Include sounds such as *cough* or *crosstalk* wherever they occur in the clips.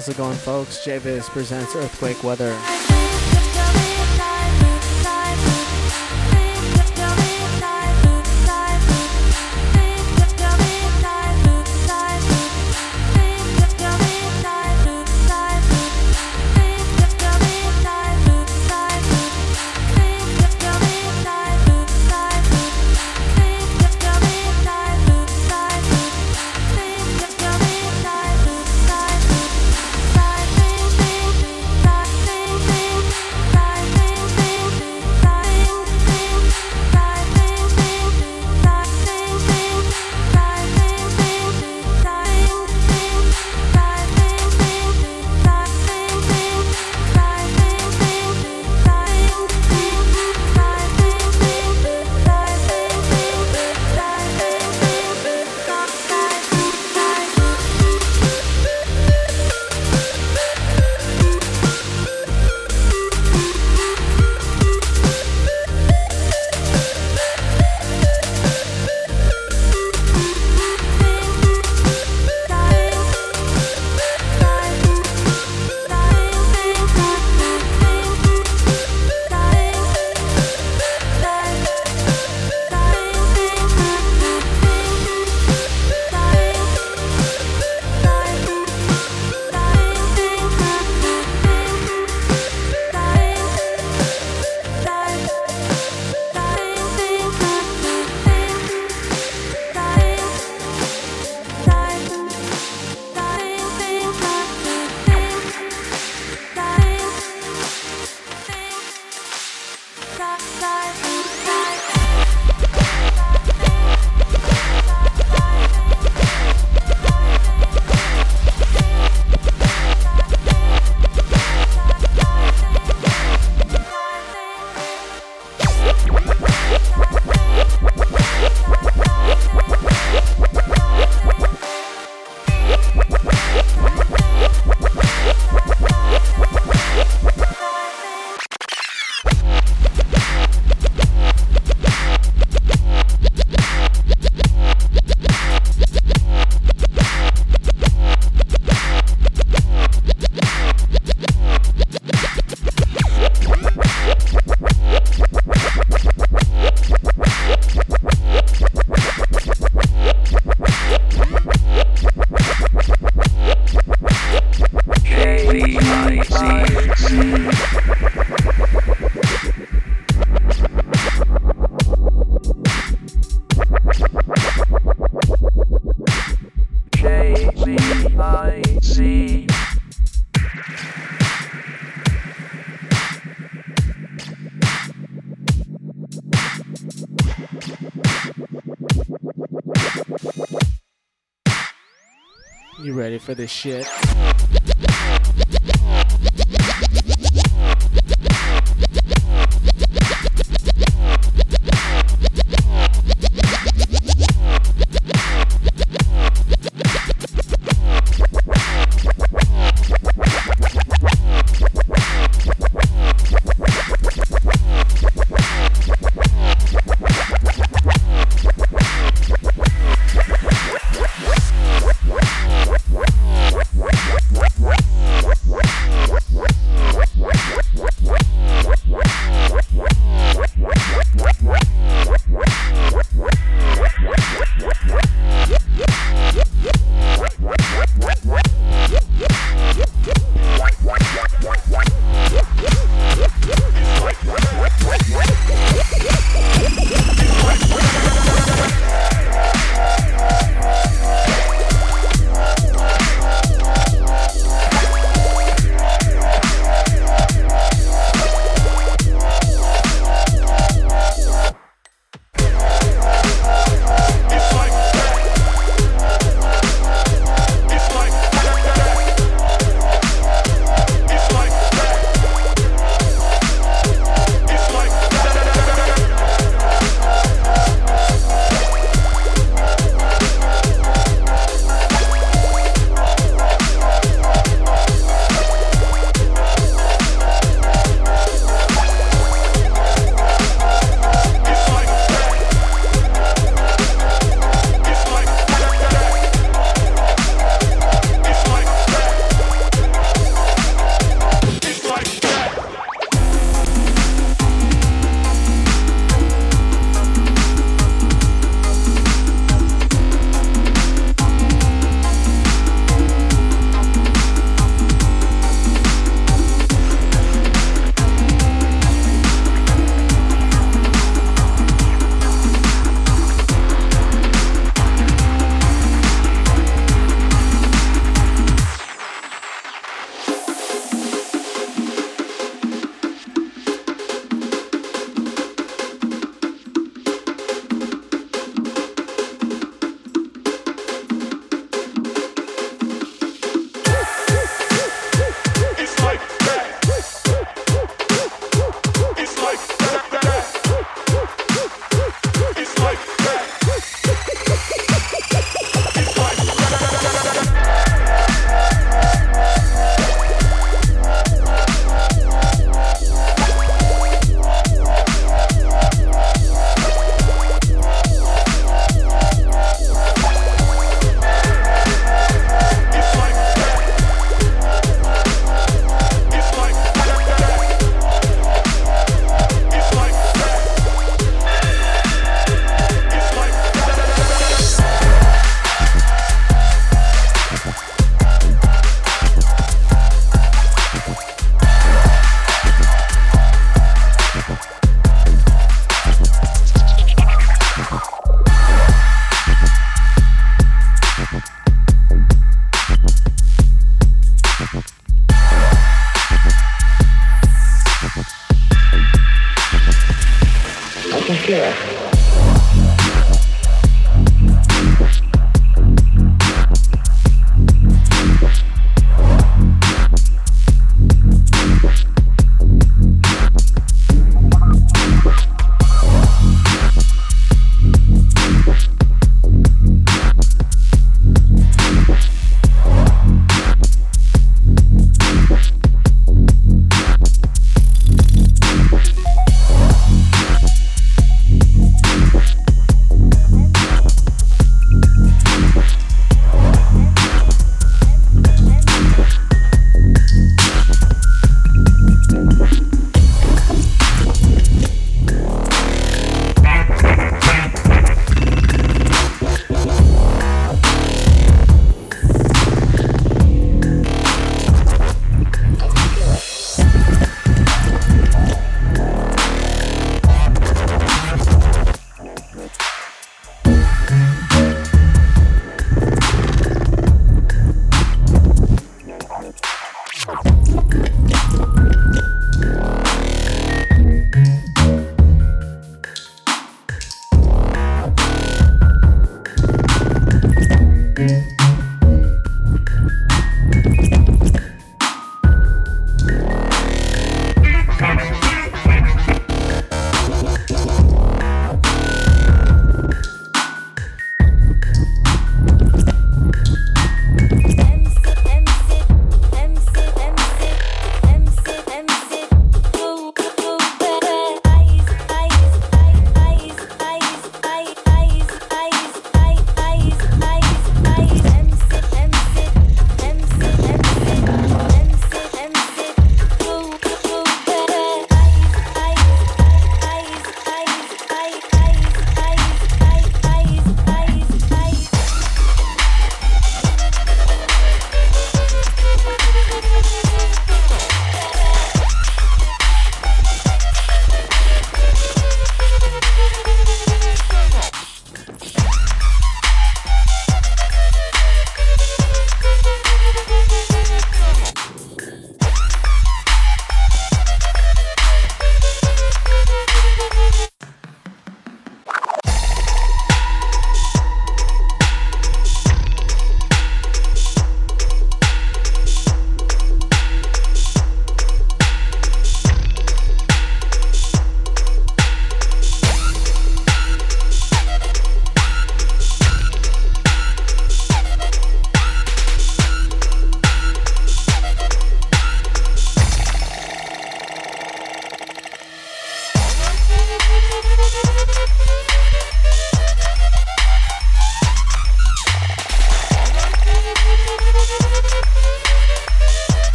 How's it going, folks? JVIZ presents Earthquake Weather. For this shit?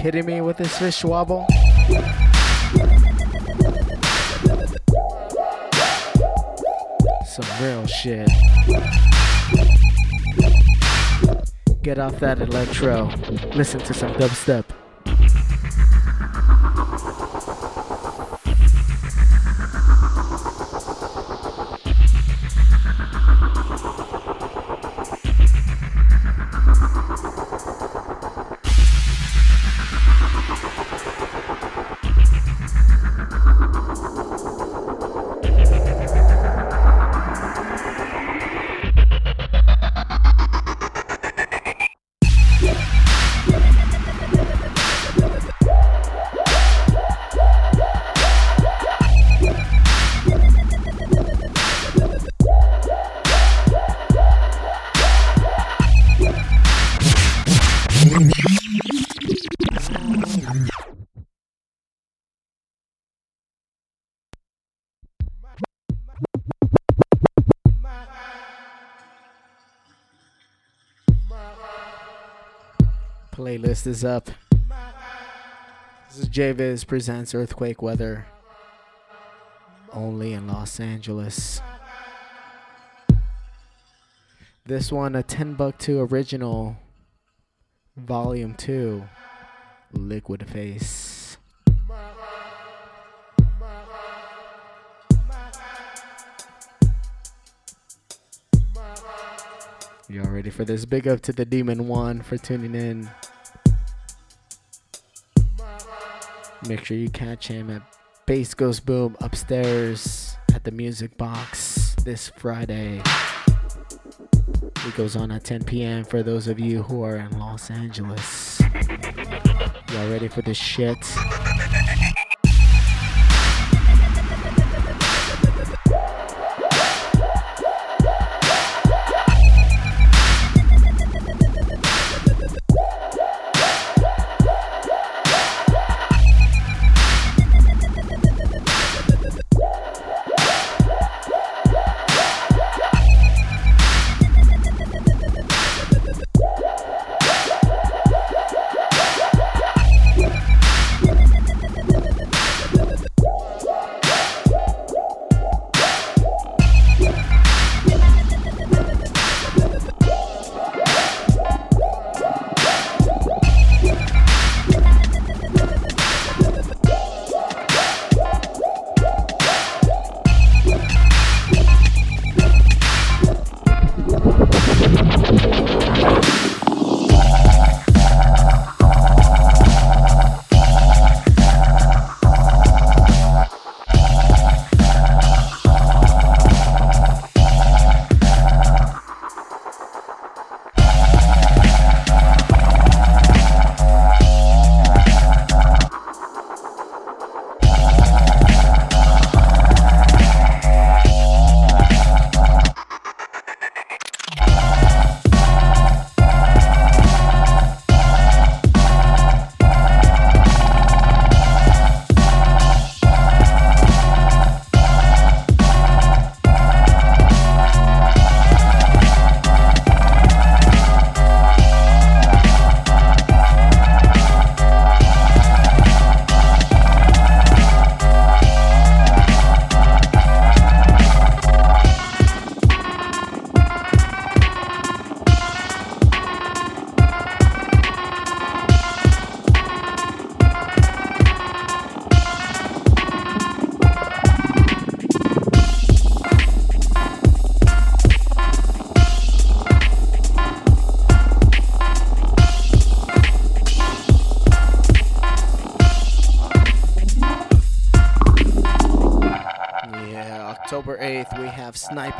Kidding me with this fish wobble? Some real shit. Get off that electro. Listen to some dubstep. Playlist is up. This is JViz presents Earthquake Weather. Only in Los Angeles. This one, a 10 buck 2 original. Volume 2. Liquid Face. Y'all ready for this? Big up to the Demon One for tuning in. Make sure you catch him at Bass Goes Boom upstairs at the Music Box this Friday. It goes on at 10 p.m. for those of you who are in Los Angeles. Y'all ready for this shit?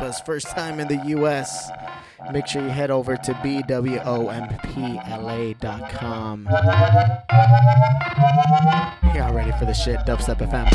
Have first time in the US. Make sure you head over to BWOMPLA.com. Y'all ready for the shit, Dubstep FM.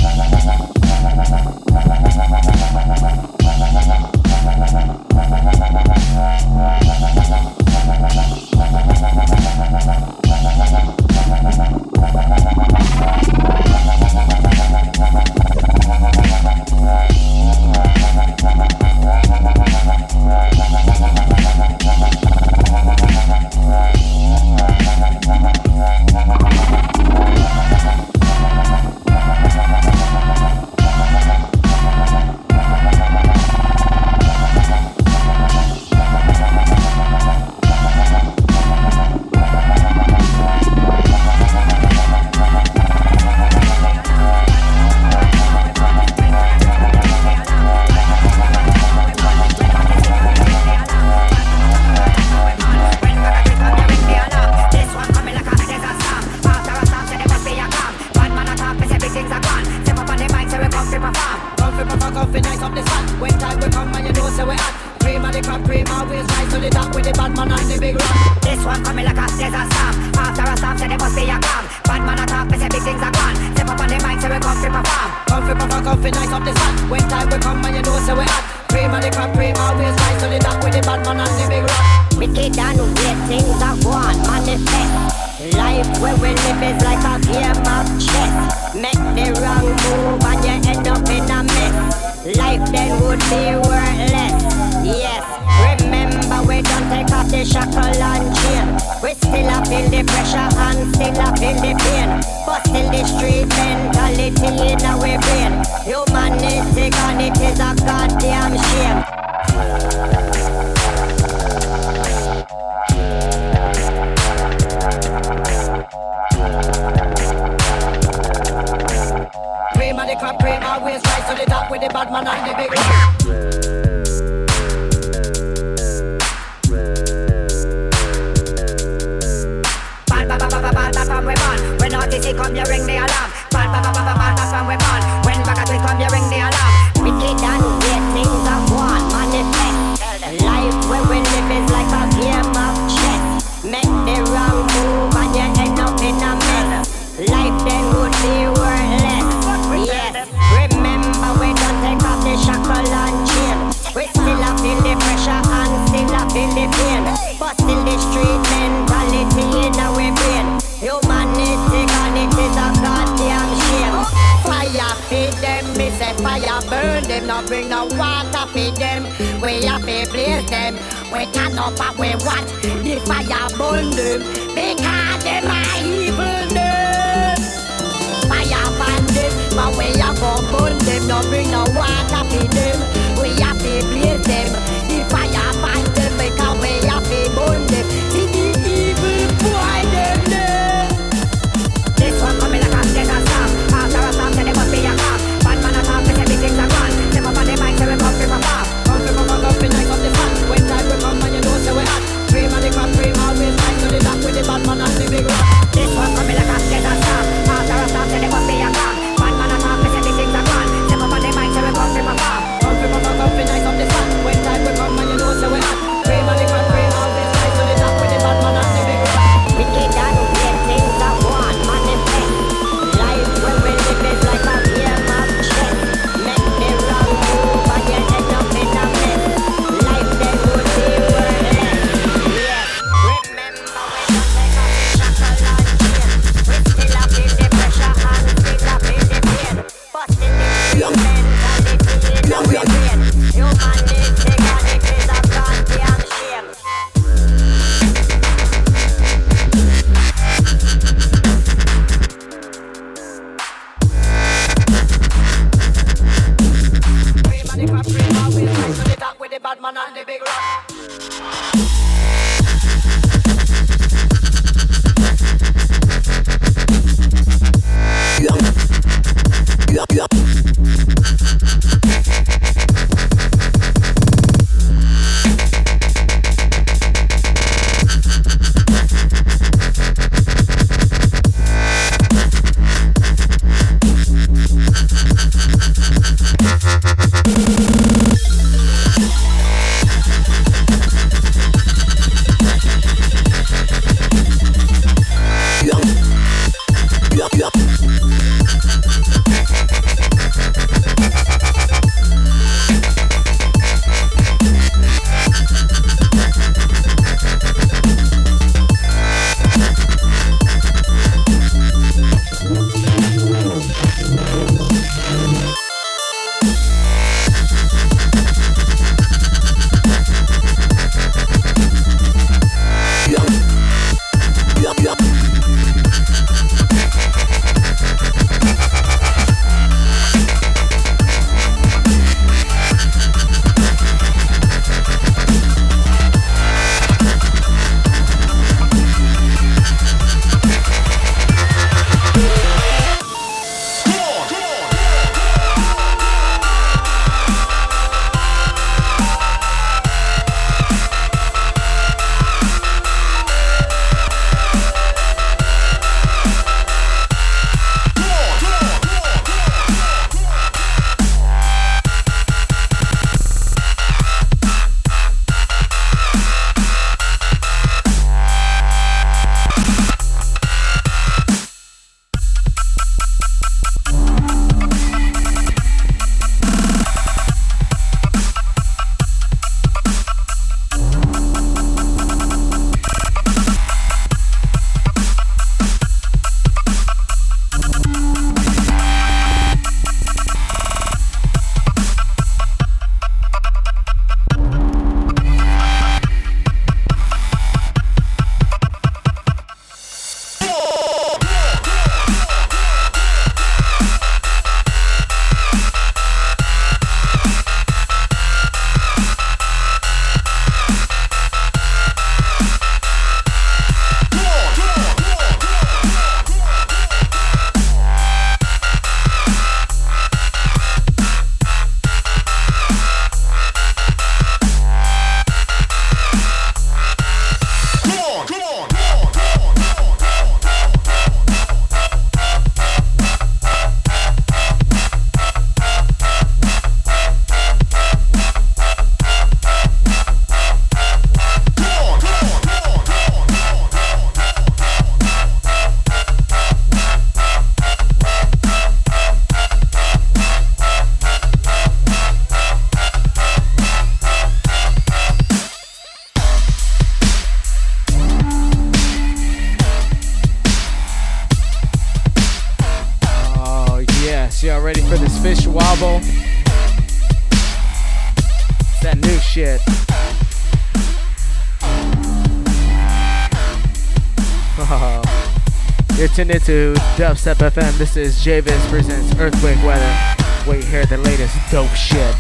Tuned into Dubstep FM. This is Javis presents Earthquake Weather. Wait, hear the latest dope shit.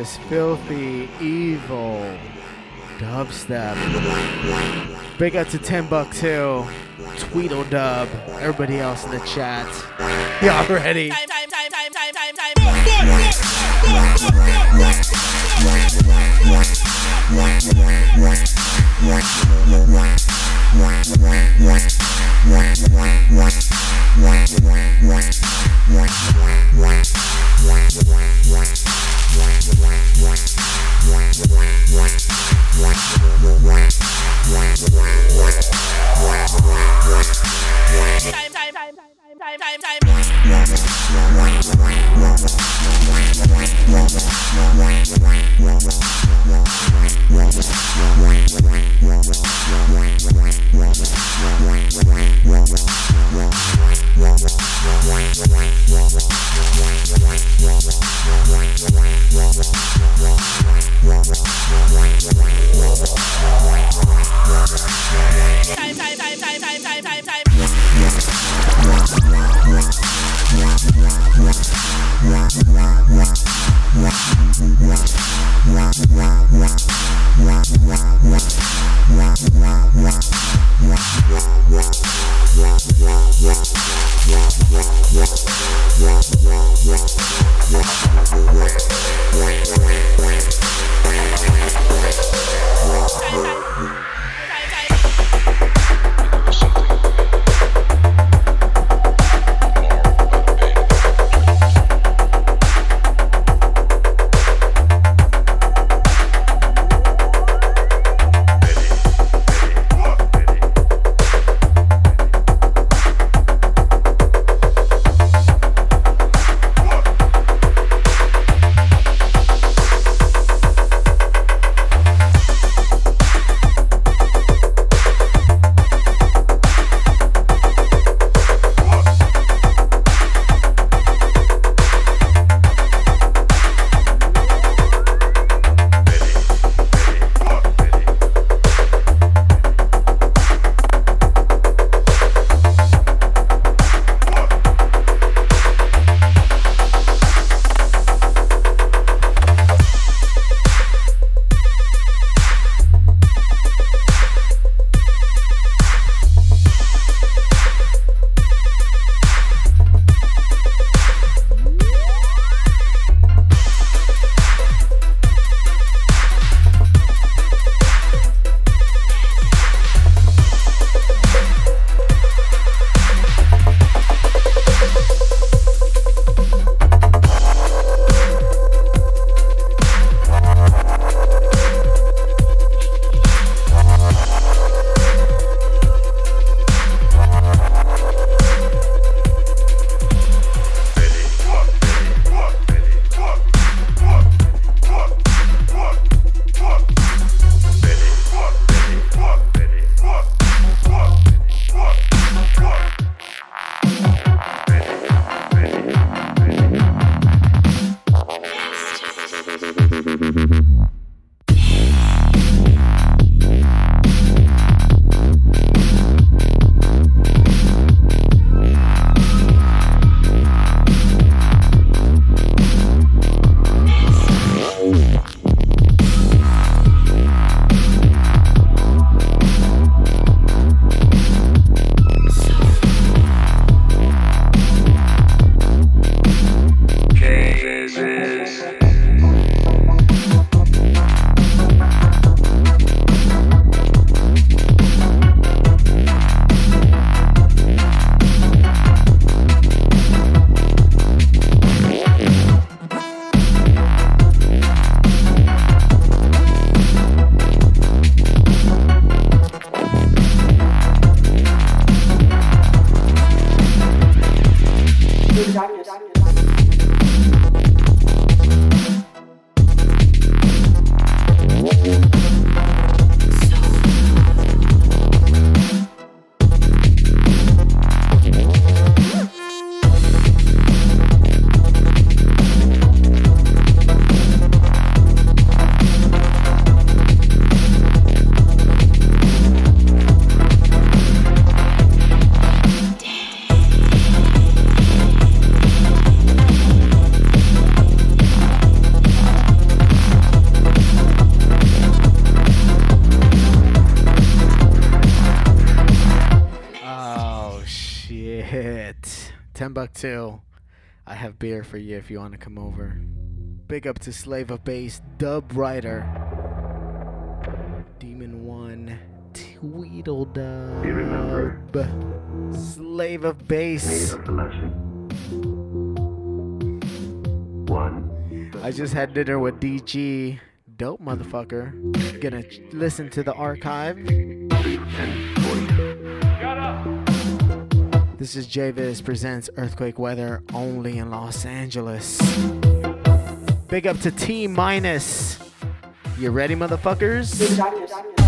This filthy, evil dubstep? Big up to 10 Bucks Hill, Tweedledub, everybody else in the chat. Y'all ready? Time, time, time, time, time, time, Yeah. Timbuktu. I have beer for you if you want to come over. Big up to Slave of Bass, Dub Rider, Demon One, Tweedledub, You remember Slave of Bass. of the lesson. One. I just had dinner with DG. Dope motherfucker. Gonna listen to the archive. This is Javis presents Earthquake Weather only in Los Angeles. Big up to T minus. You ready, motherfuckers?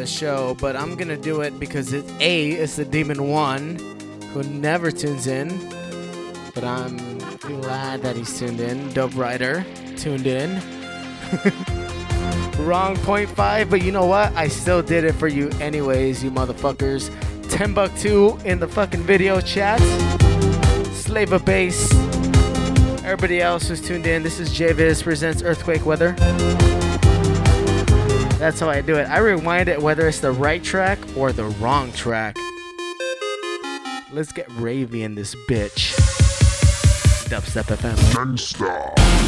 This show, but I'm gonna do it because it A it's the Demon One, who never tunes in. But I'm glad that he's tuned in. Dope Rider tuned in. *laughs* Wrong point five, but you know what? I still did it for you anyways, you motherfuckers. 10 buck two in the fucking video chat. Slave of bass. Everybody else who's tuned in, this is JVIZ presents Earthquake Weather. That's how I do it. I rewind it whether it's the right track or the wrong track. Let's get ravey in this bitch. Dubstep FM. Non-stop.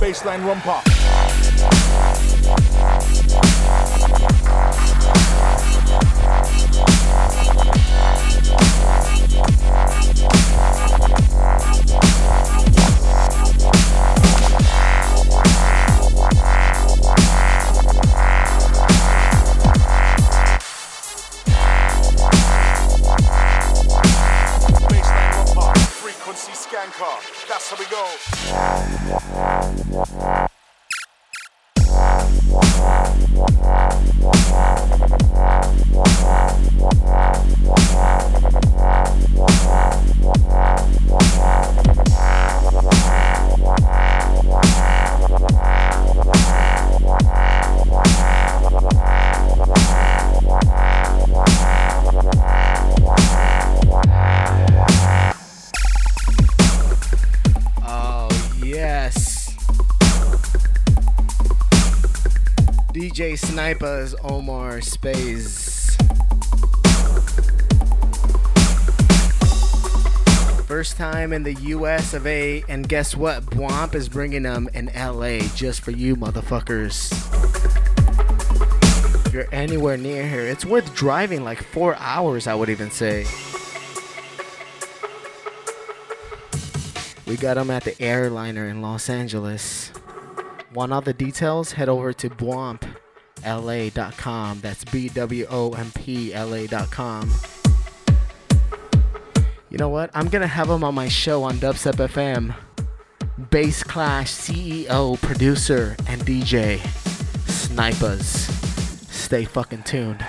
Baseline rumba. Sniper's Omar Space. First time in the US of A, and guess what? Bwomp is bringing them in LA just for you, motherfuckers. If you're anywhere near here, it's worth driving like four hours, I would even say. We got them at the airliner in Los Angeles. Want all the details? Head over to bwompla.com. That's B W O M P L A.com. You know what? I'm gonna have him on my show on Dubstep FM. Bass Clash CEO, producer, and DJ, Snipers. Stay fucking tuned.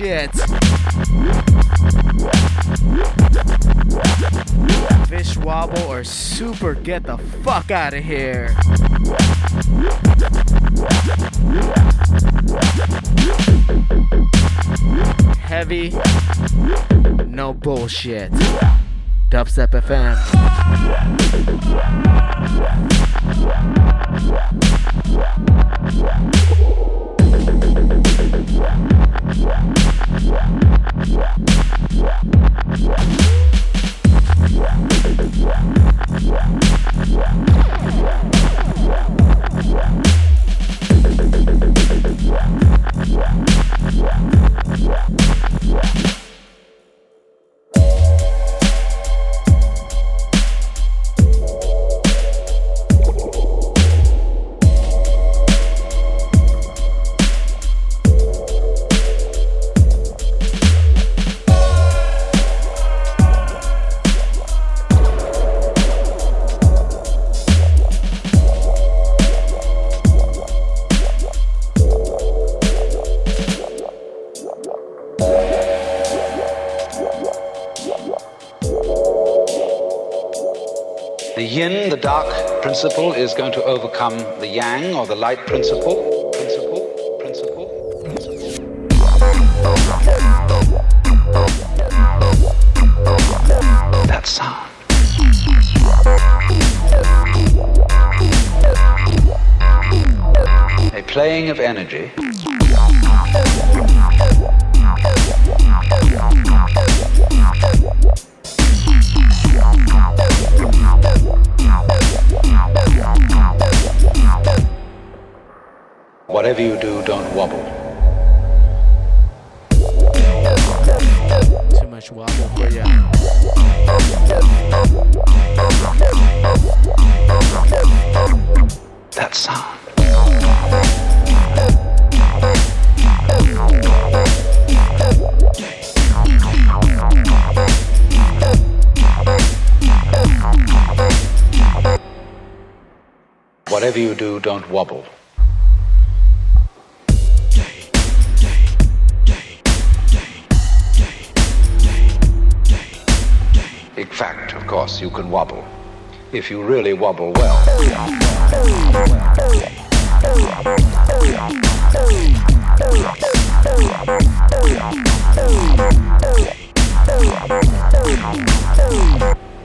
Shit. Fish wobble or super get the fuck out of here. Heavy, no bullshit. Dubstep FM. Principle, is going to overcome the yang or the light principle. Principle, principle, principle. A playing of energy. If you really wobble well.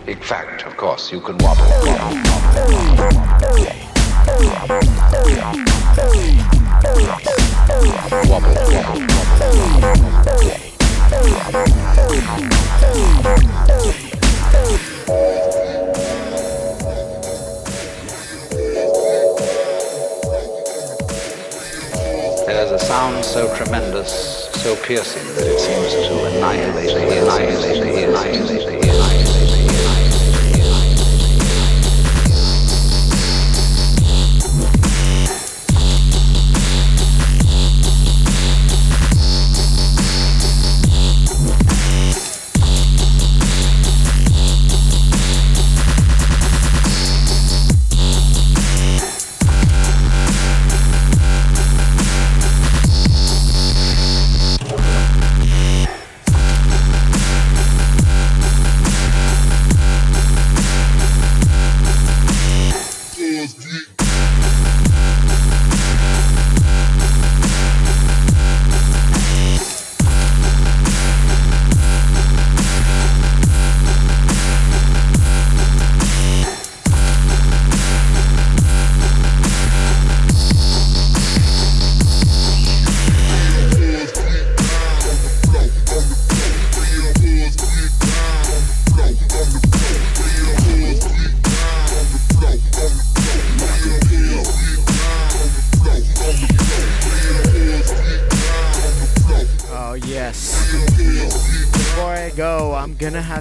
In fact, of course, you can wobble. wobble, wobble, so piercing that it seems to annihilate, annihilate, annihilate.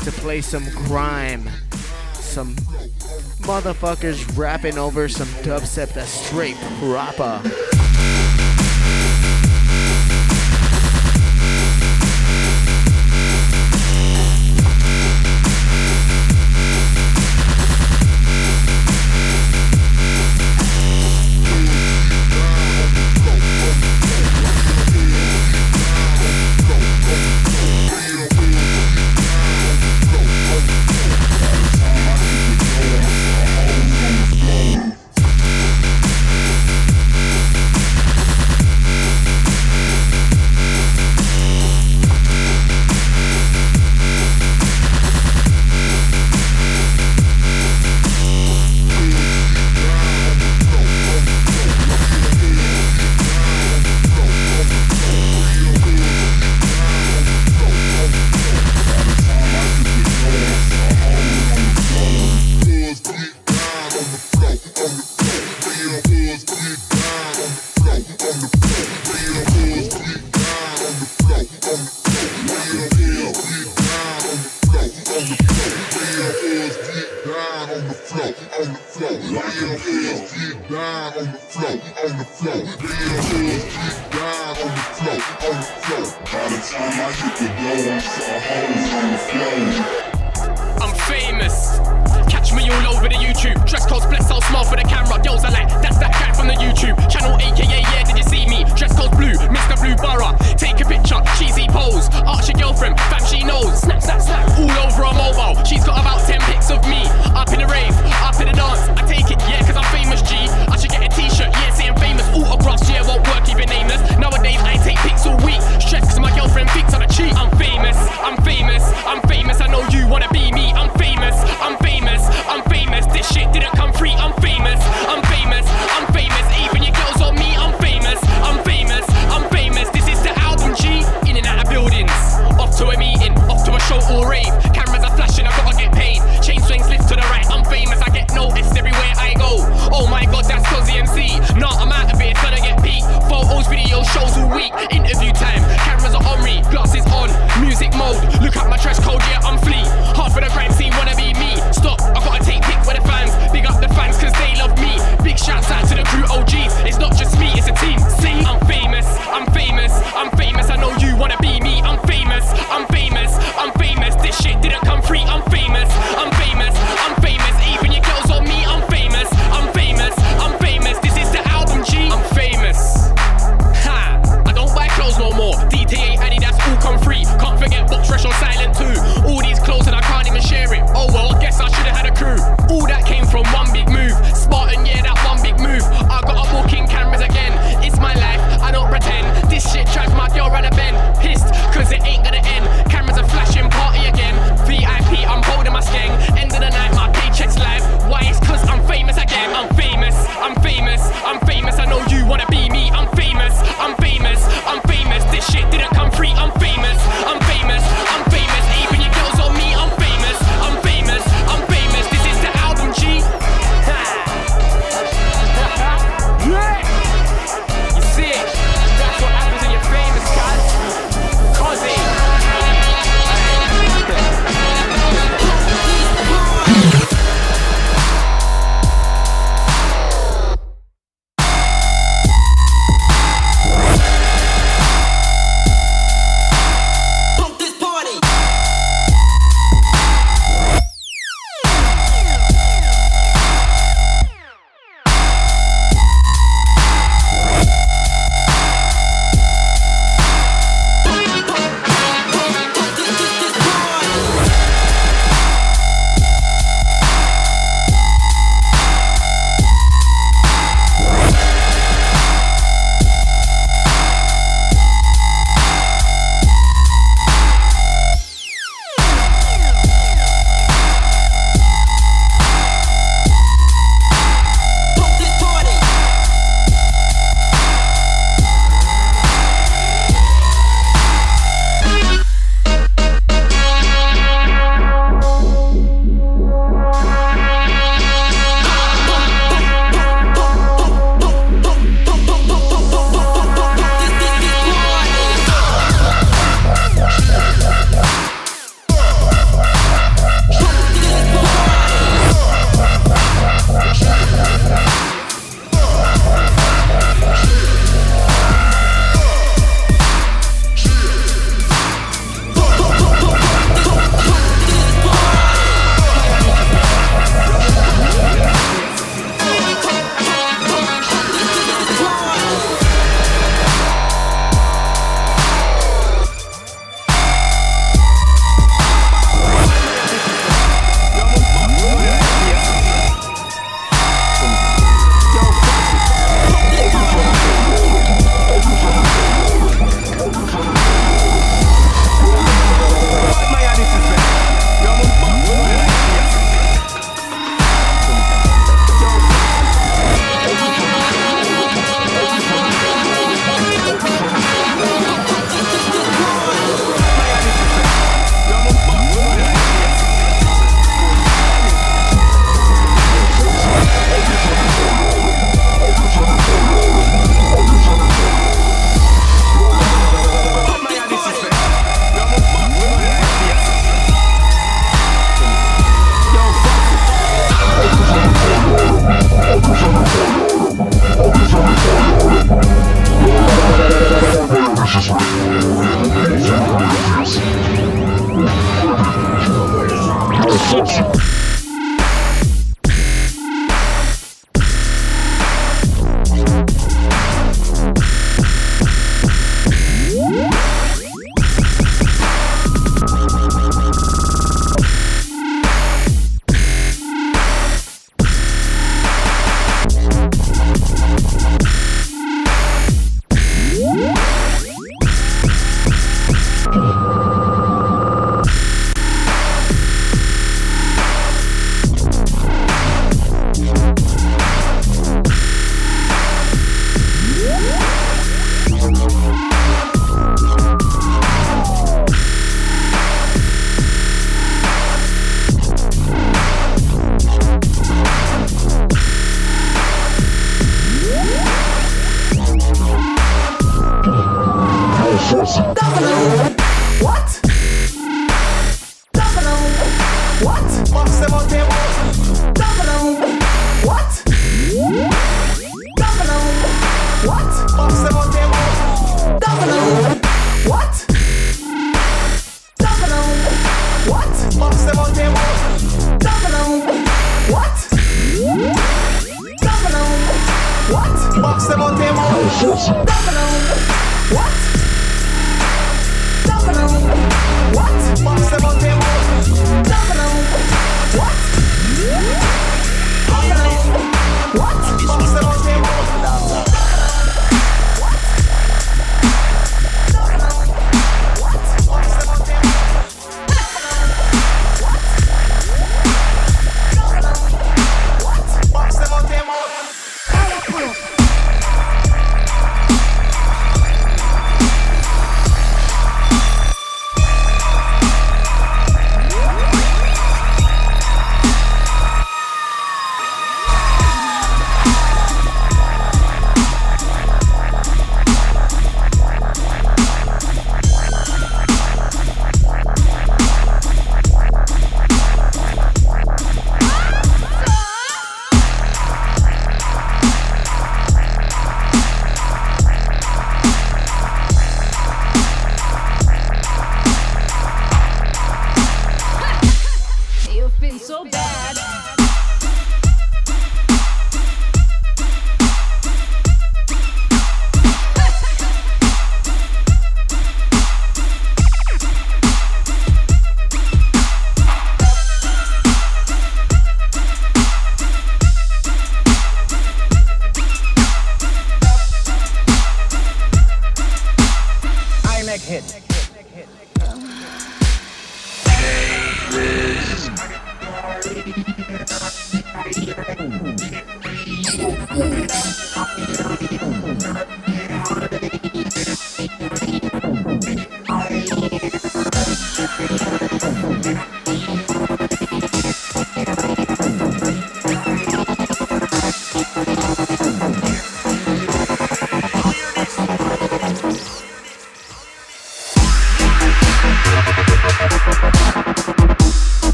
Gonna to play some grime. Some motherfuckers rapping over some dubstep that's straight proper.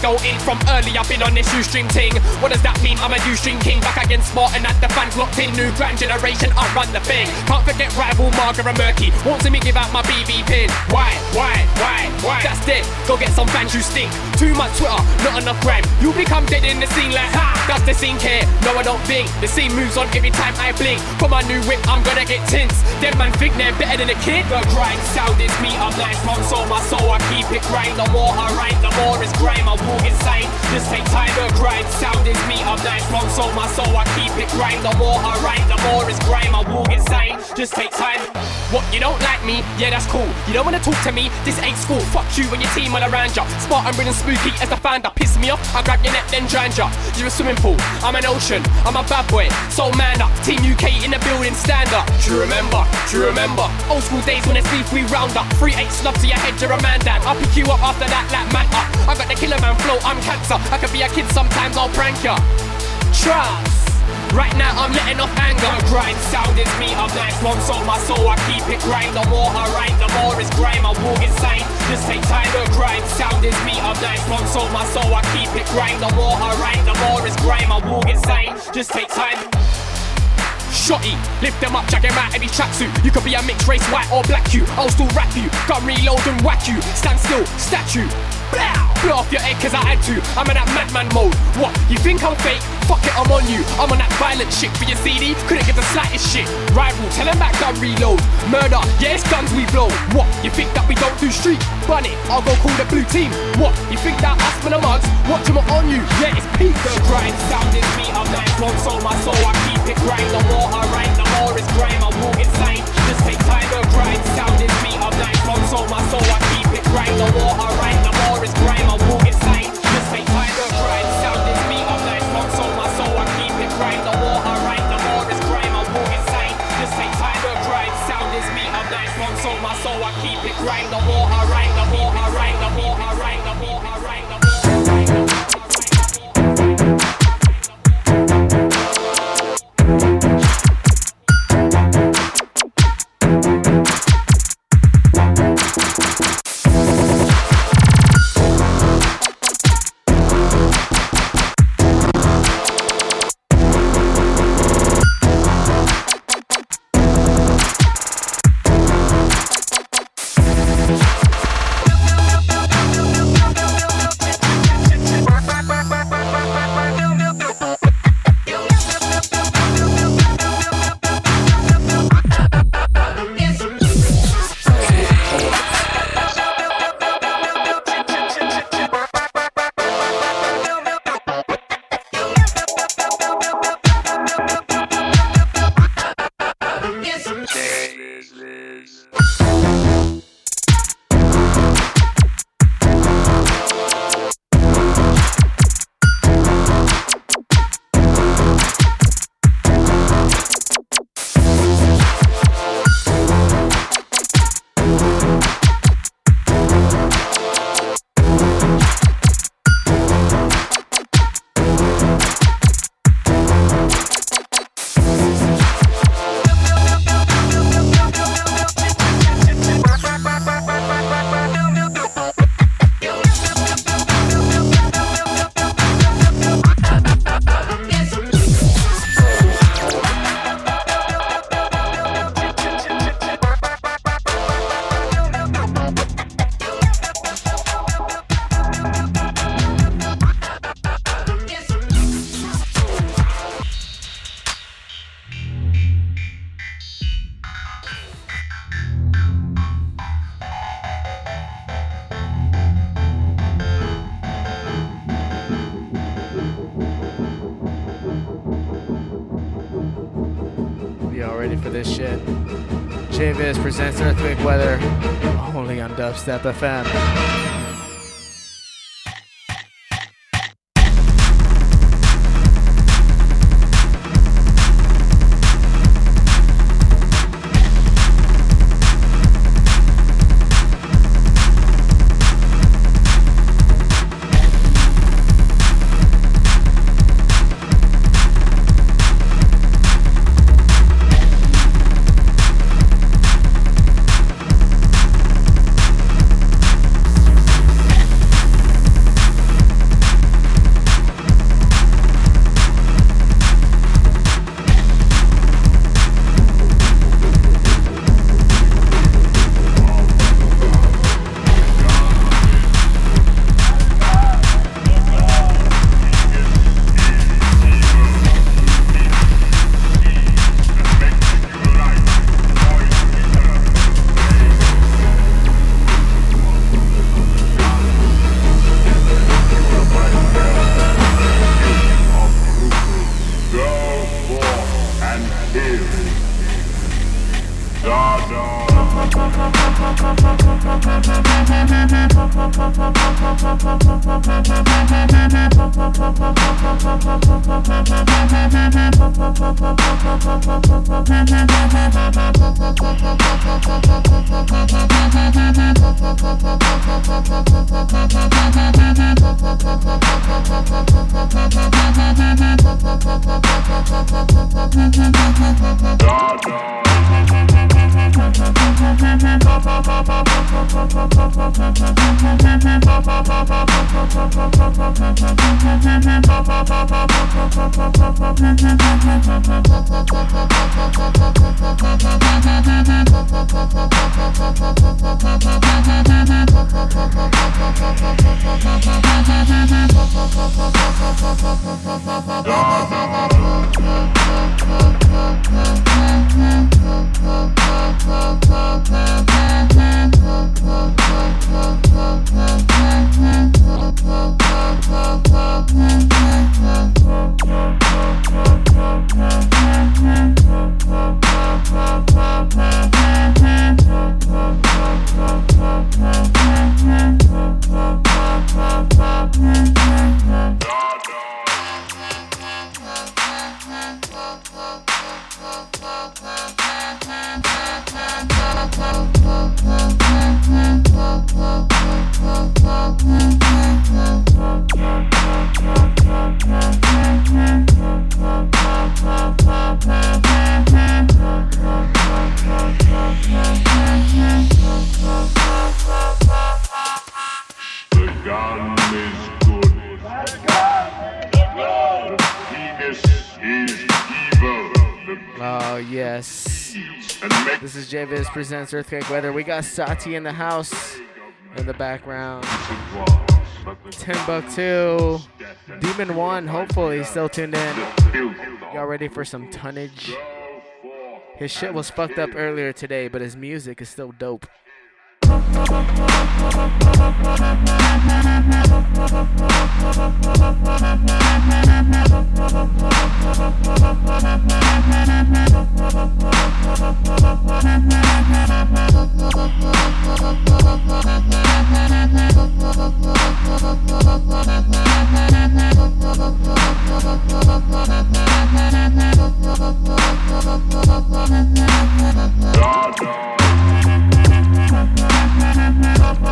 Go in from early. I've been on this shoestring ting. What does that mean? I'm a shoestring king, back against smart and at the fans locked in. New grand generation, I run the thing. Can't forget rival Margaret Murky. Won't see me give out my BB pin. Why? Why? Why? Why? That's dead. Go get some fans who stink. Too much Twitter, not enough gram. You become dead in the scene like ha. That's the scene care. No, I don't think. The scene moves on every time I blink. For my new whip, I'm gonna get tints. Them man think they're better than a kid. The grind sound is me. I'm nice from so My soul, I keep it grind. The more I rhyme, the more it's grime. I walk insane. Just take time. The grind sound is me. I'm nice from soul. My soul, I keep it grind. The more I rhyme, the more it's grime. I walk insane. Just take time. What you don't like me? Yeah, that's cool. You don't wanna talk to me? This ain't school. Fuck you and your team all around ya. Spartan and spooky as the founder. Me off. I grab your neck then drown ya. You're a swimming pool. I'm an ocean. I'm a bad boy. Soul man up. Team UK in the building. Stand up. Do you remember? Do you remember? Old school days when it's beef we round up. Three eight snub to your head. You're a man dad. I'll pick you up after that. Like man up. I got the killer man flow. I'm cancer. I could be a kid sometimes. I'll prank ya. Trust. Right now I'm letting off anger. Grind sound is me, I'm nice one soul, my soul, I keep it grind. The more I rhyme, the more it's grime, I walk insane. Just take time to grind. Sound is me, I'm nice one soul, my soul, I keep it grind. The more I rhyme, the more it's grime, I walk insane. Just take time. Shotty, lift them up, jack him out his tracksuit. You could be a mixed race, white or black you. I'll still rap you, gun reload and whack you. Stand still, statue. Blow off your head cause I had to. I'm in that madman mode. What? You think I'm fake? Fuck it, I'm on you. I'm on that violent shit for your CD. Couldn't get the slightest shit. Rival, tell him back gun reload. Murder, yeah, it's guns we blow. What? You think that we don't do street? Bun it, I'll go call the blue team. What? You think that us for the mugs? Watch them on you. Yeah, it's peak. The grind sound is me. I'm nice, one soul, my soul. I keep it grind. The more I rhyme, the more it's grime. I walk insane. Just take time. The grind sound is me. I'm soul, my soul. I keep it grind. The more I rhyme, the more it's grime. I Dubstep FM. Presents Earthquake Weather. We got Sati in the house in the background. Timbuktu. Demon 1, hopefully, still tuned in. Y'all ready for some tonnage? His shit was fucked up earlier today, but his music is still dope. God. Bye.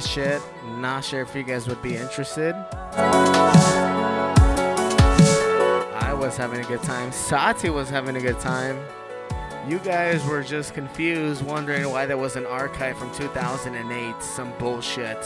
Shit. Not sure if you guys would be interested. I was having a good time. Sati was having a good time. You guys were just confused, wondering why there was an archive from 2008. Some bullshit.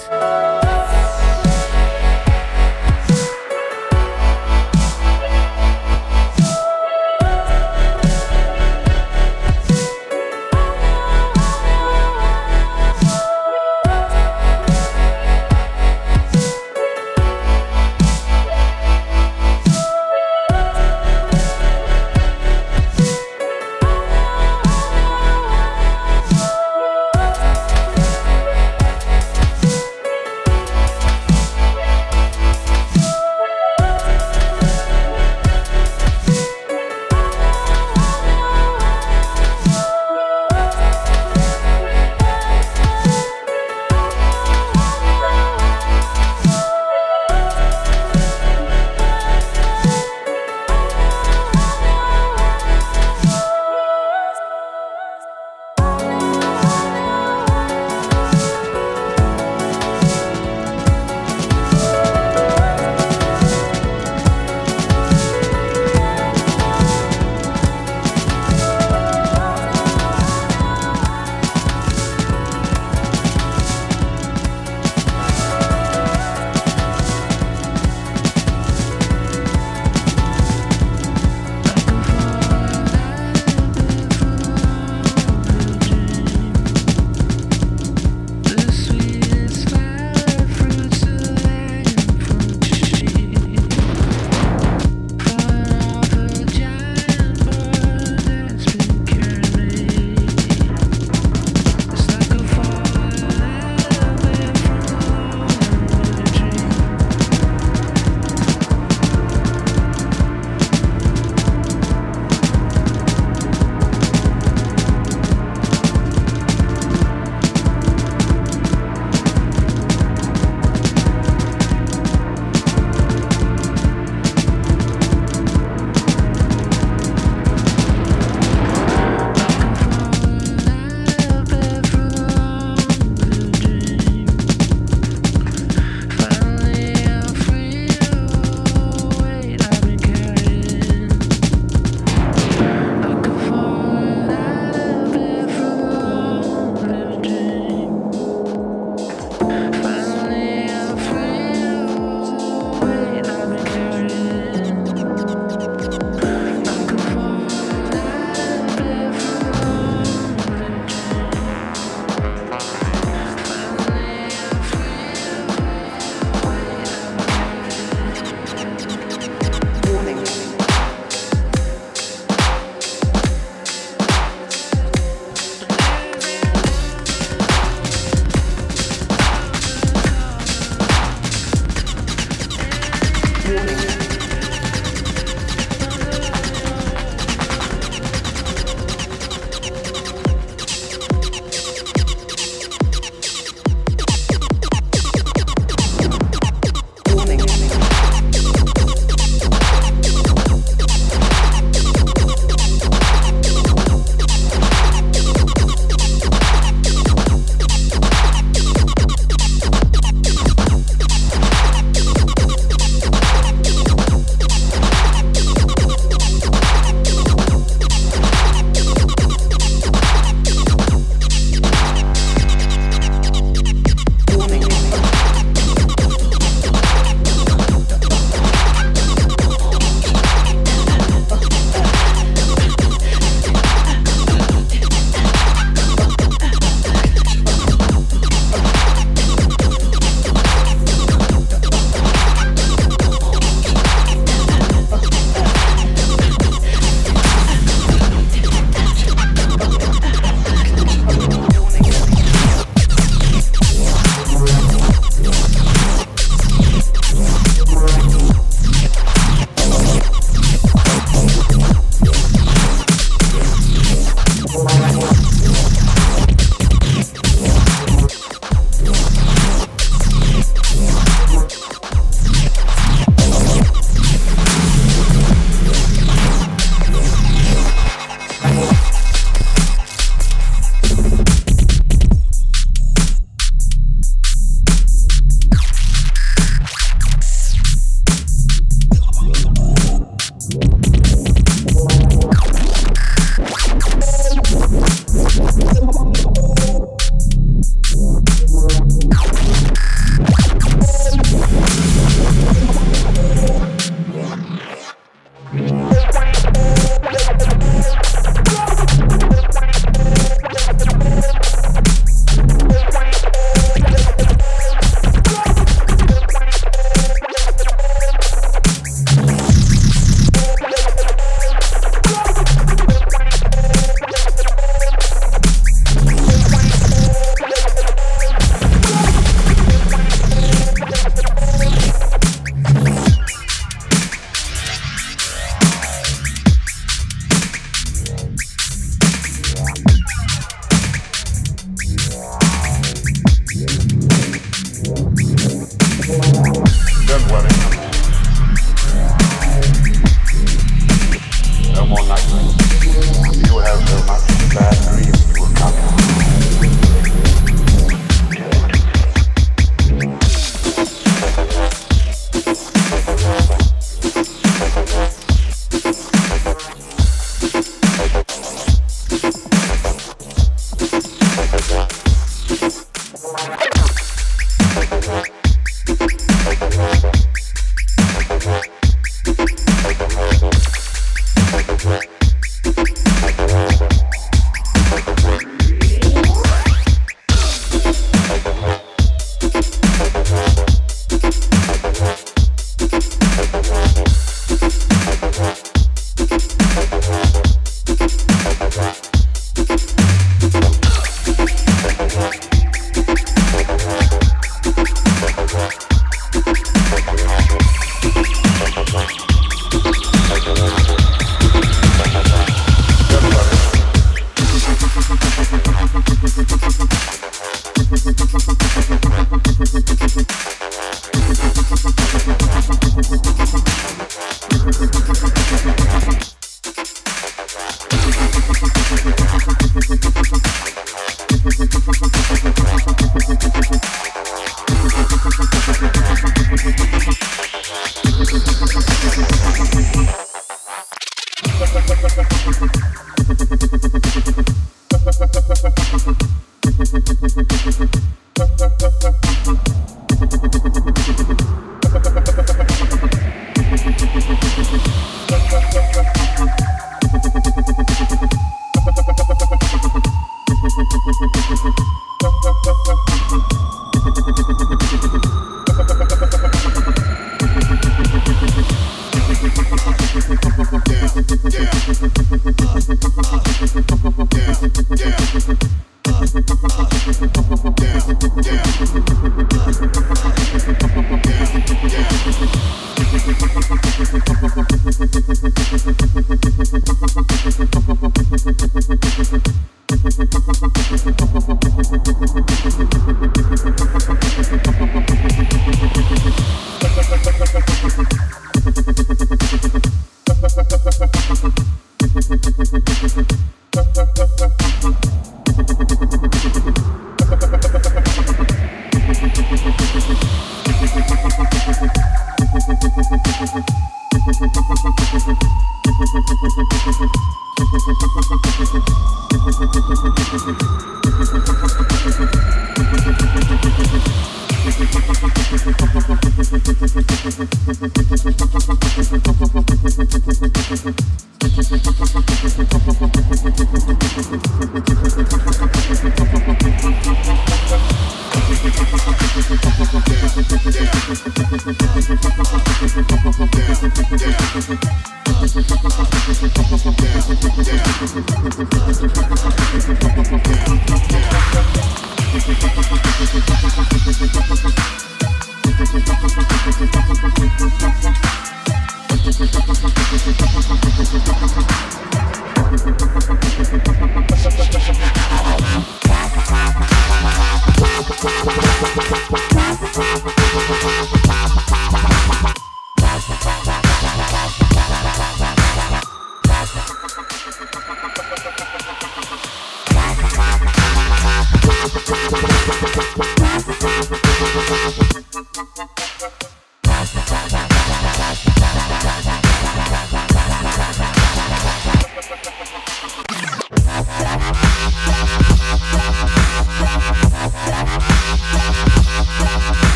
Fucking *laughs* around.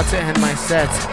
About to end my set.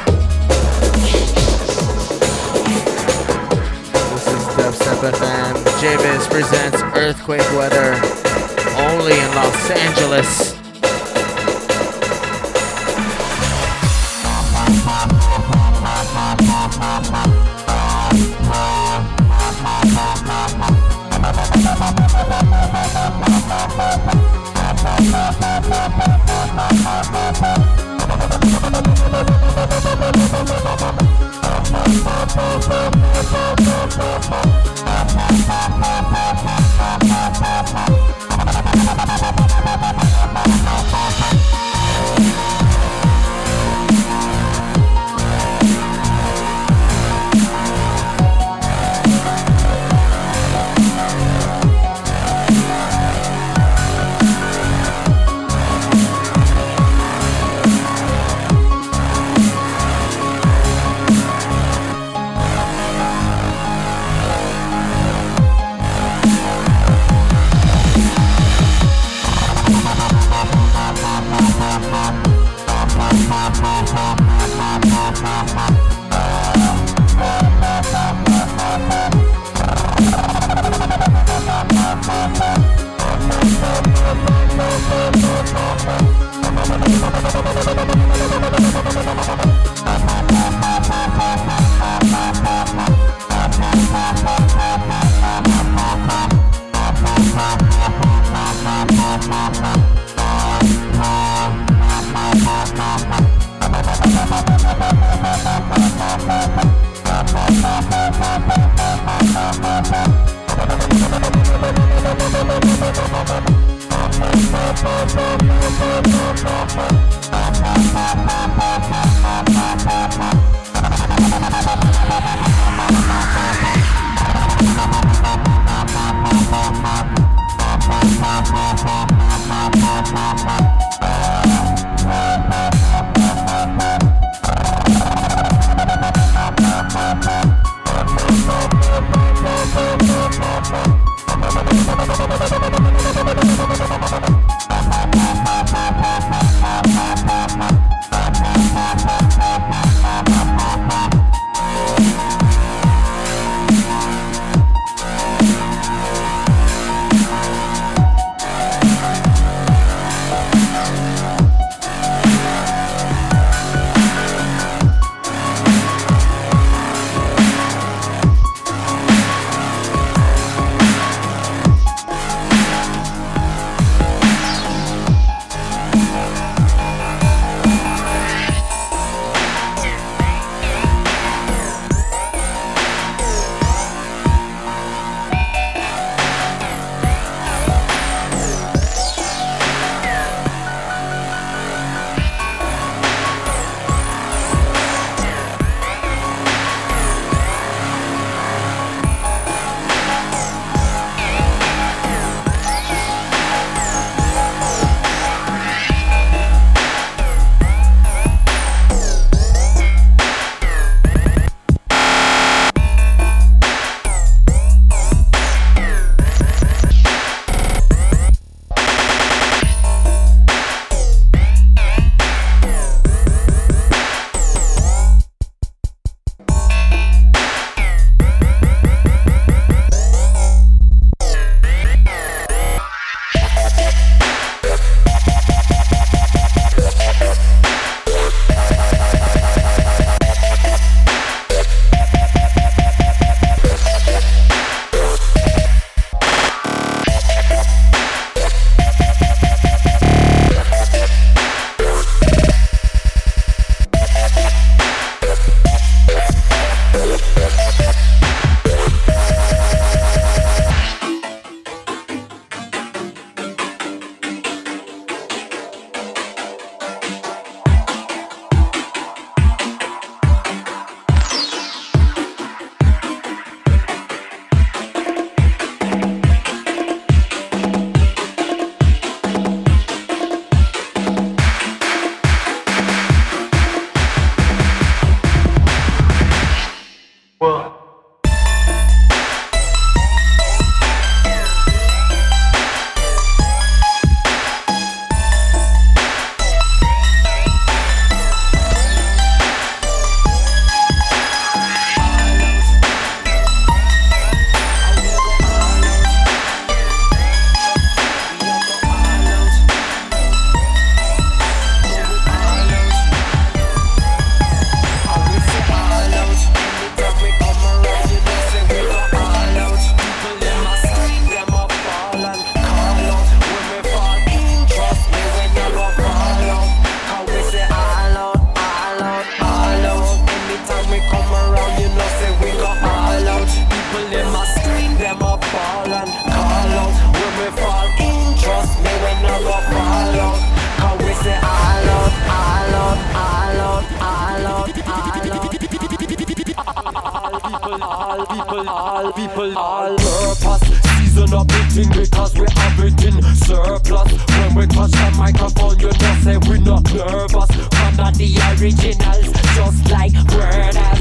People, *laughs* all people, all purpose. Season up the thing because we have it in surplus. When we touch the microphone, you know say we're not nervous. One of the originals, just like word as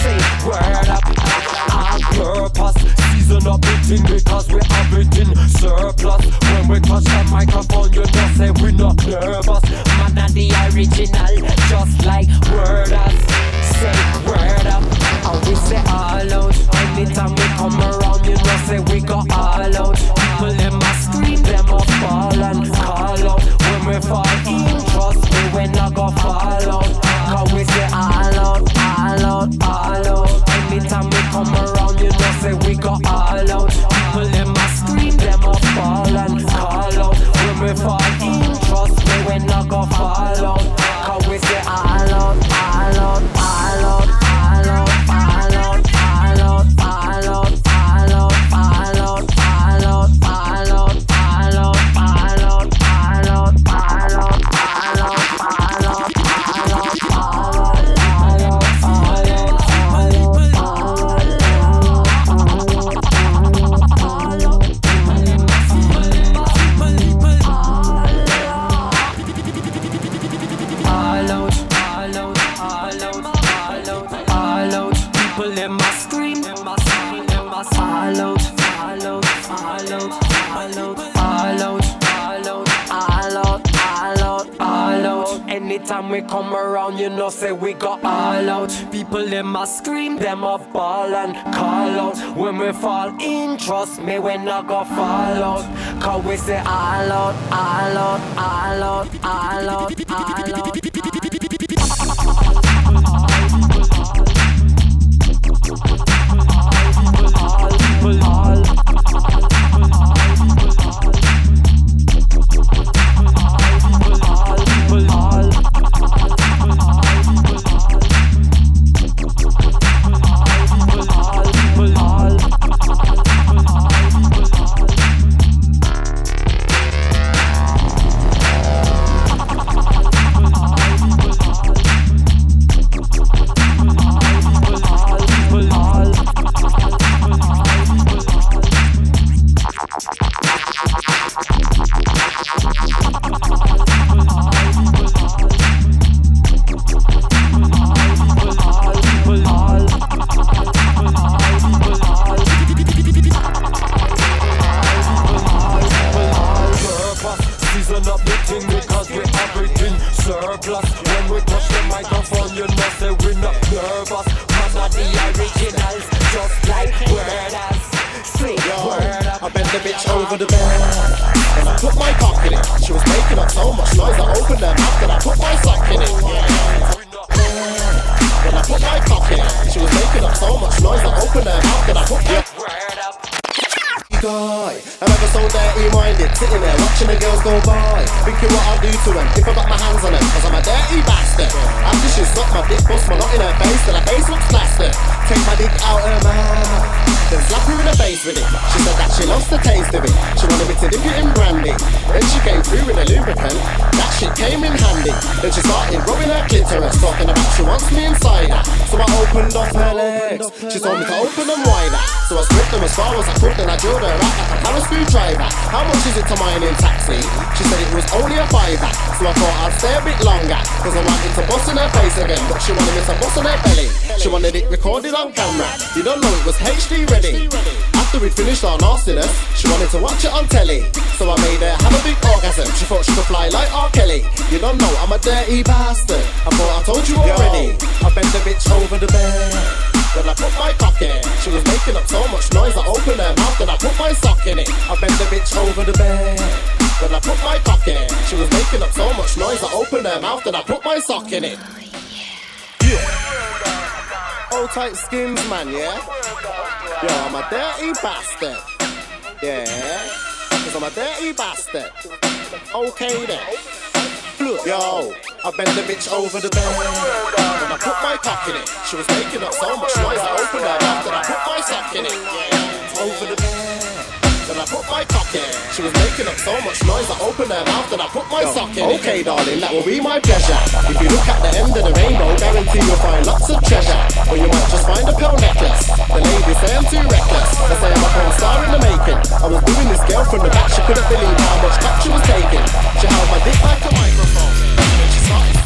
say word up. On purpose, season up the thing because we have it in surplus. When we touch the microphone, you know say we're not nervous. Man of the original, just like word as say word up. And we say all out. Anytime we come around, you know say we go all out. People them a scream, them a fall and call out. When we fall in, trust me, we not go fall out. Cause we say all out, all out, all out. Anytime we come around, you know say we go all out. People them a scream, them a fall and call out. When we fall in, trust me, we not go fall out. Cause we say all out, all out, come around, you know say we got all out. People them a scream, them a ball and call out. When we fall in, trust me, we not go fall out. Cause we say all out, all out, all out, all out, all out. I thought I'd stay a bit longer. Cause I wanted to bust in her face again But she wanted me to bust on her belly. She wanted it recorded on camera. You don't know it was HD ready After we'd finished our nastiness She wanted to watch it on telly. So I made her have a big orgasm. She thought she could fly like R. Kelly. You don't know I'm a dirty bastard. I thought I told you already. I bent the bitch over the bed. Then I put my cock in it. She was making up so much noise, I opened her mouth, then I put my sock in it. I bent the bitch over the bed. Then I put my cock in. She was making up so much noise, I opened her mouth, then I put my sock in it. Yeah. Old tight skins, man, yeah? Yo, I'm a dirty bastard. Yeah. Cause I'm a dirty bastard. Okay then. Look, yo, I bent the bitch over the bed. Then I put my cock in it. She was making up so much noise, I opened her mouth, then I put my sock in it. Yeah. Over the bed. I I put my cock in. She was making up so much noise, I opened her mouth and I put my sock in. Okay, darling, that will be my pleasure. If you look at the end of the rainbow, guarantee you'll find lots of treasure. Or you might just find a pearl necklace. The ladies say I'm too reckless. They say I'm a porn star in the making. I was doing this girl from the back, she couldn't believe how much cock she was taking. She held my dick like a microphone. Then she started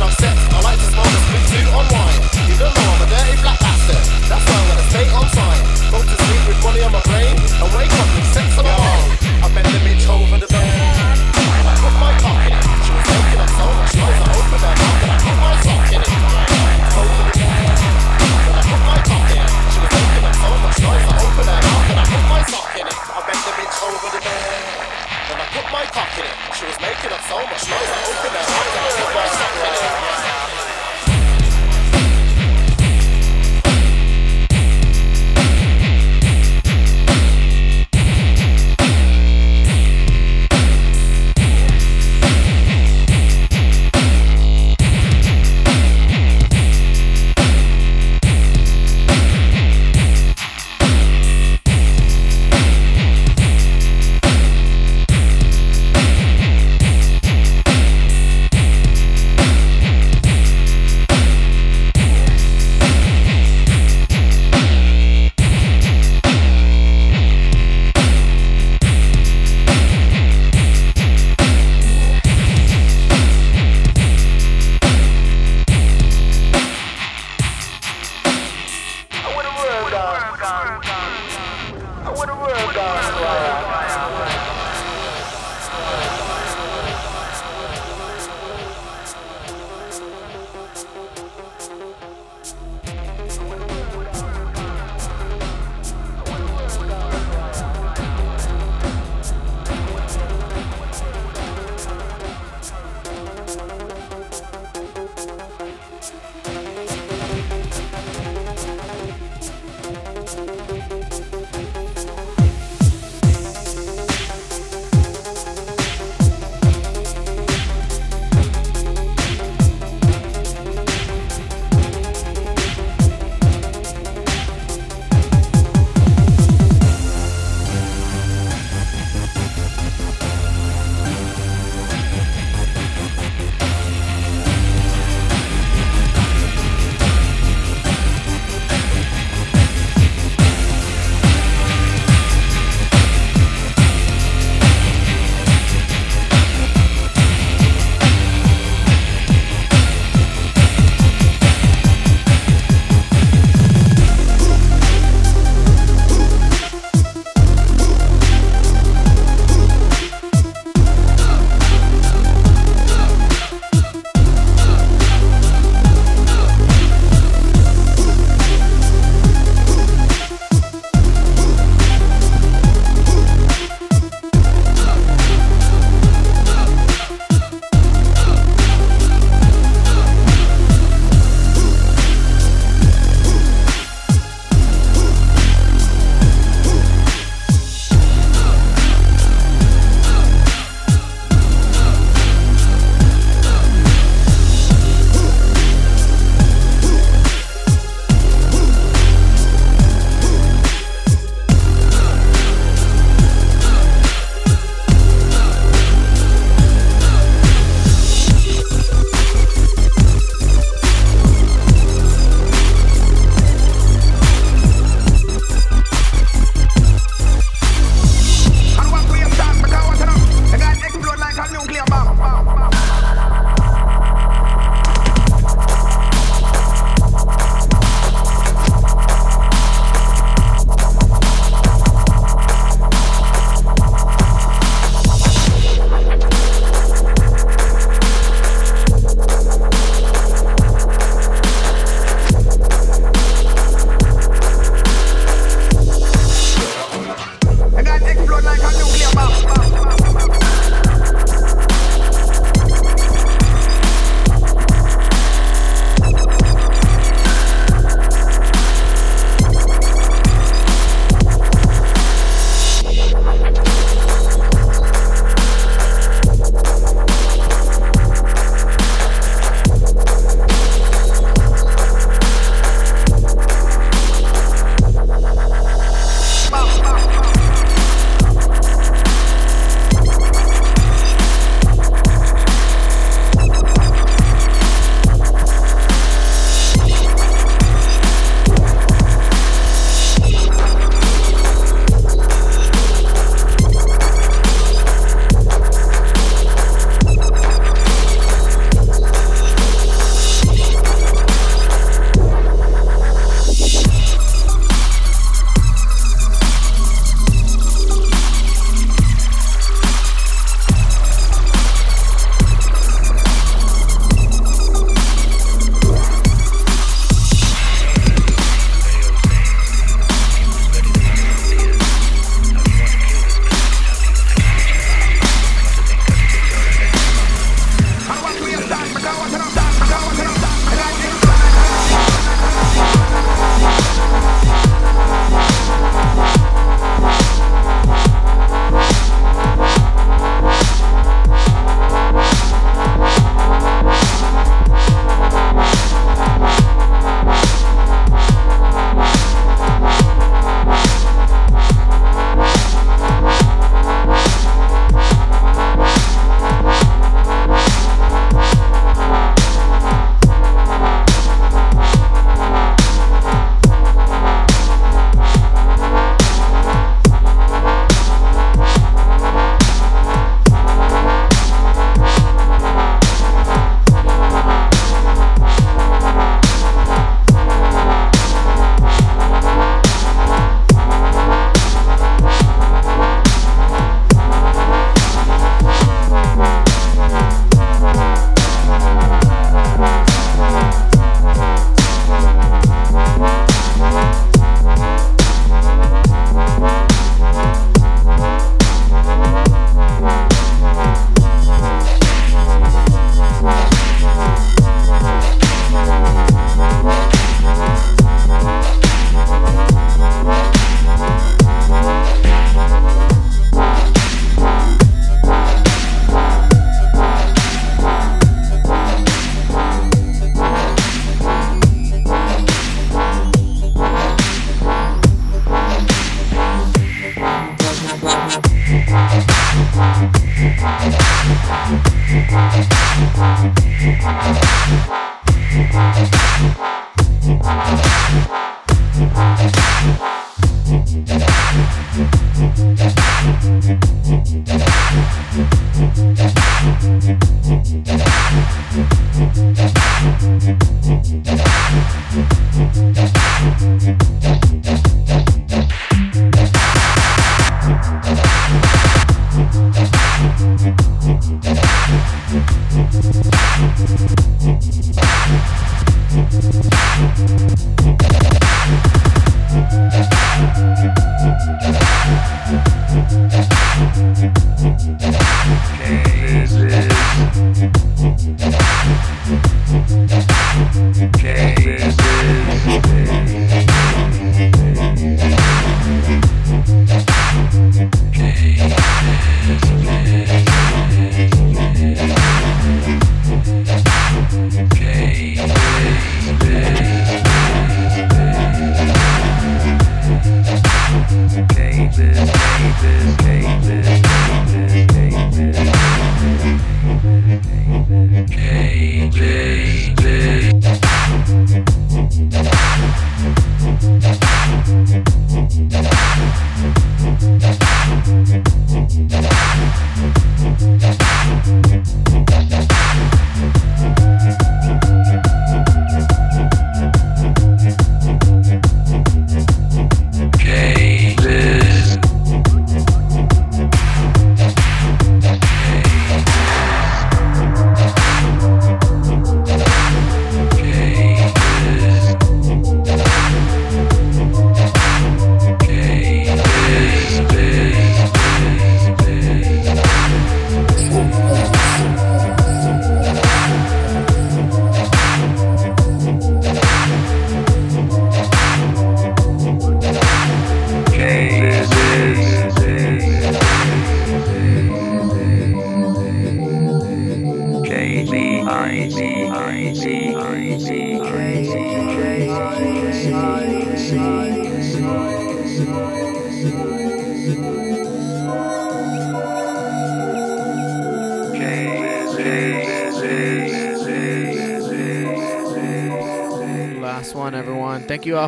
of sex, I like to smoke a split to unwind. You don't I'm a dirty black bastard. That's why I'm gonna stay on time. Go to sleep with money on my brain and wake up with sex on my mind. I bent the bitch over the bed. My it. She was making up so much noise. I opened her mouth and put my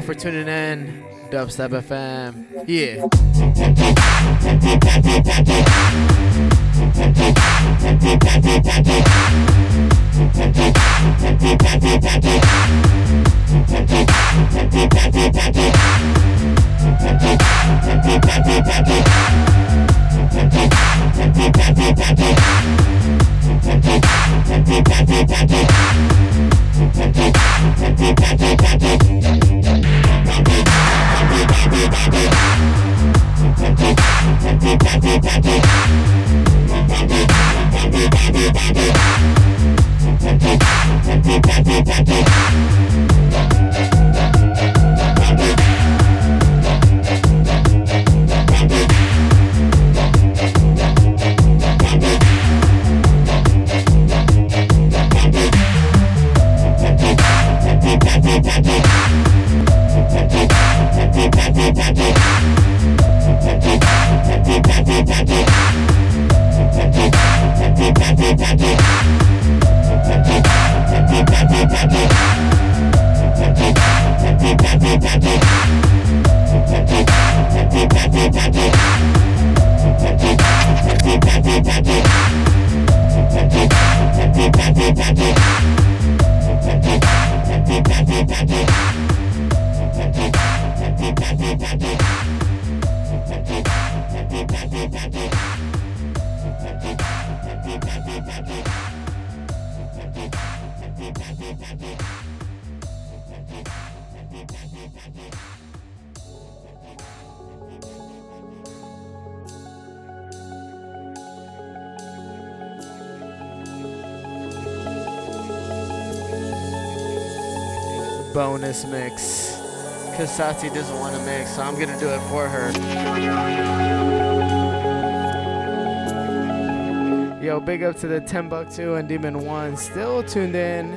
for tuning in. Dubstep FM. Yeah. Up to the Timbuktu and Demon One still tuned in.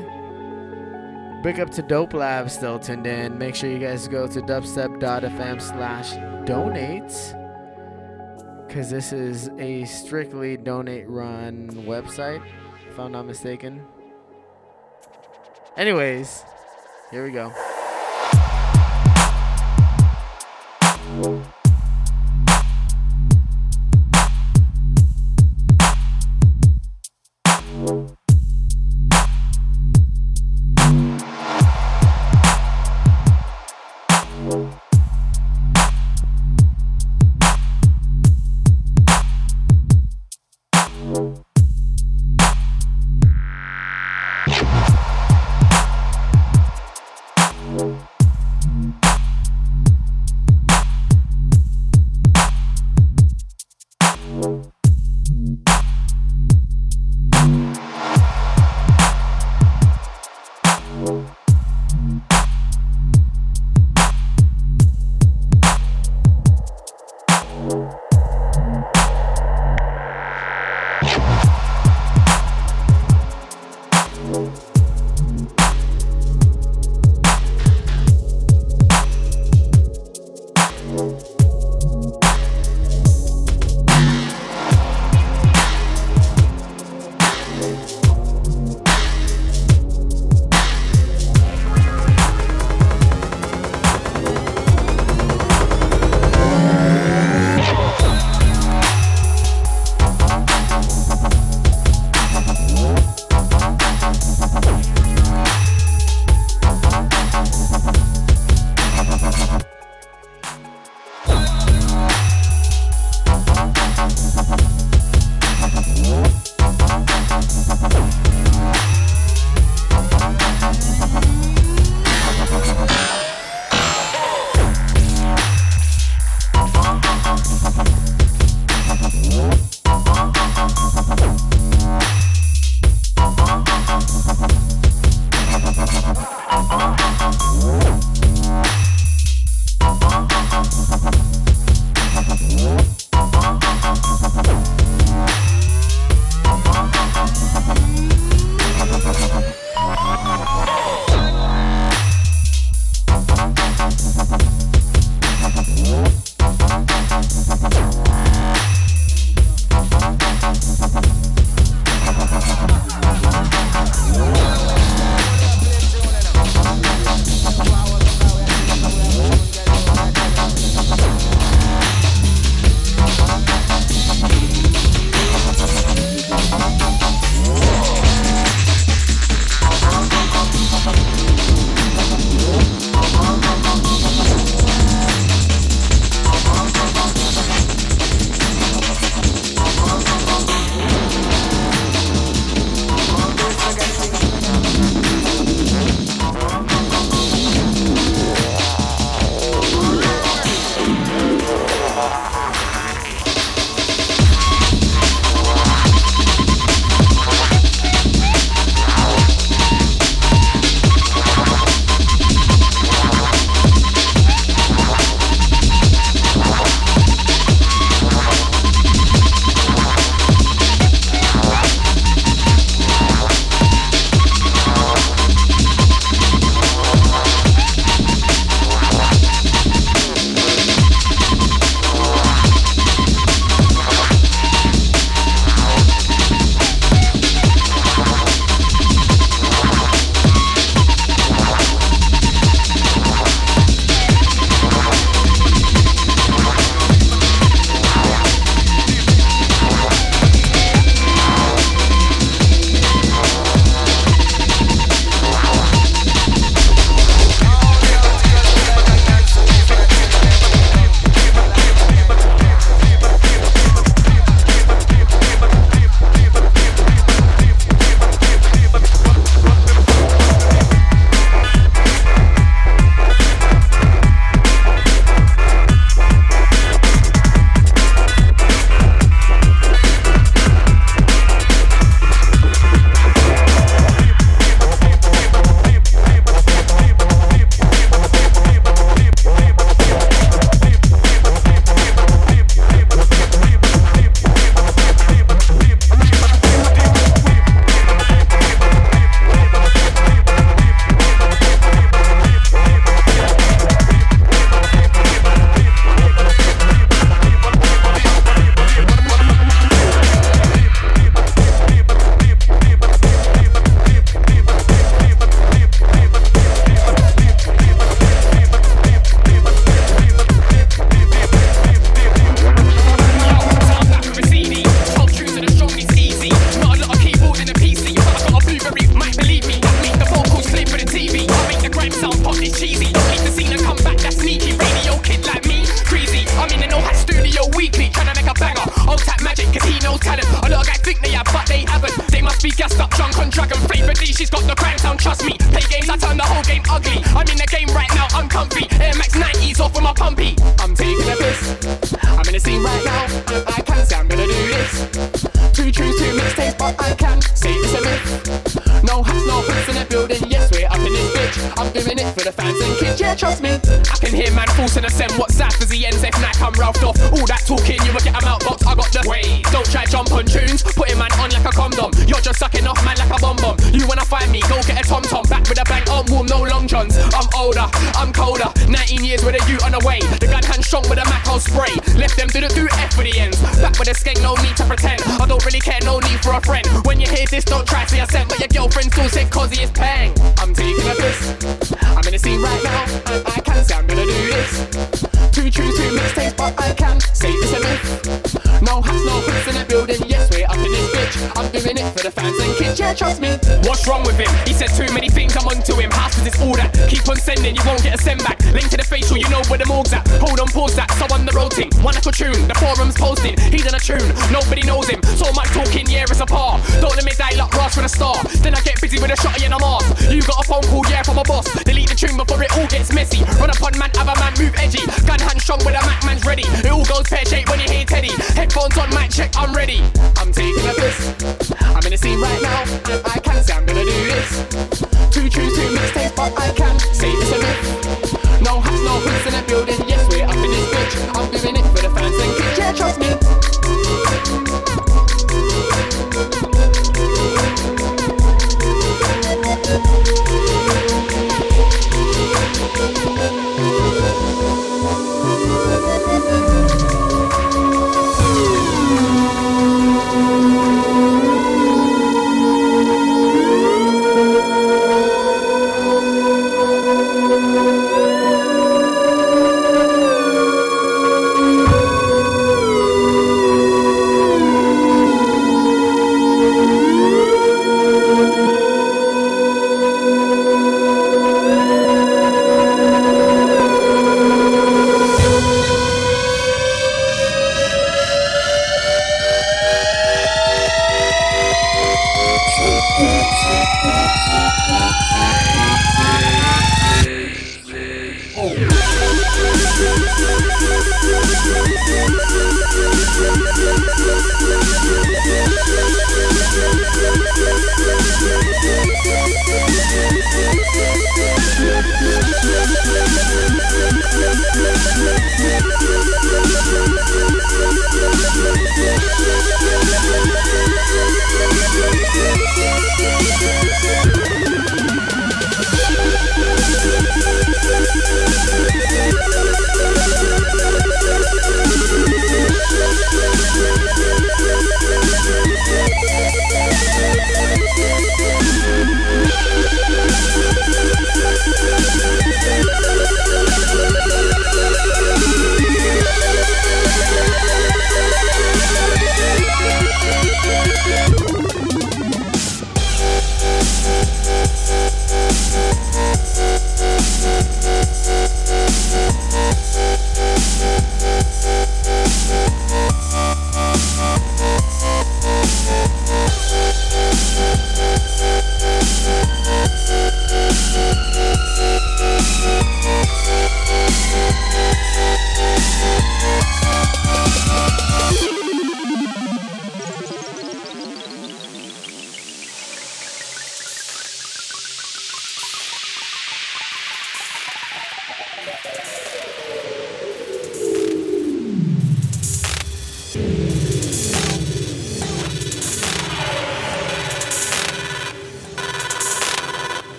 Big up to Dope Lab still tuned in. Make sure you guys go to dubstep.fm slash donate. Cause this is a strictly donate run website, if I'm not mistaken. Anyways, here we go.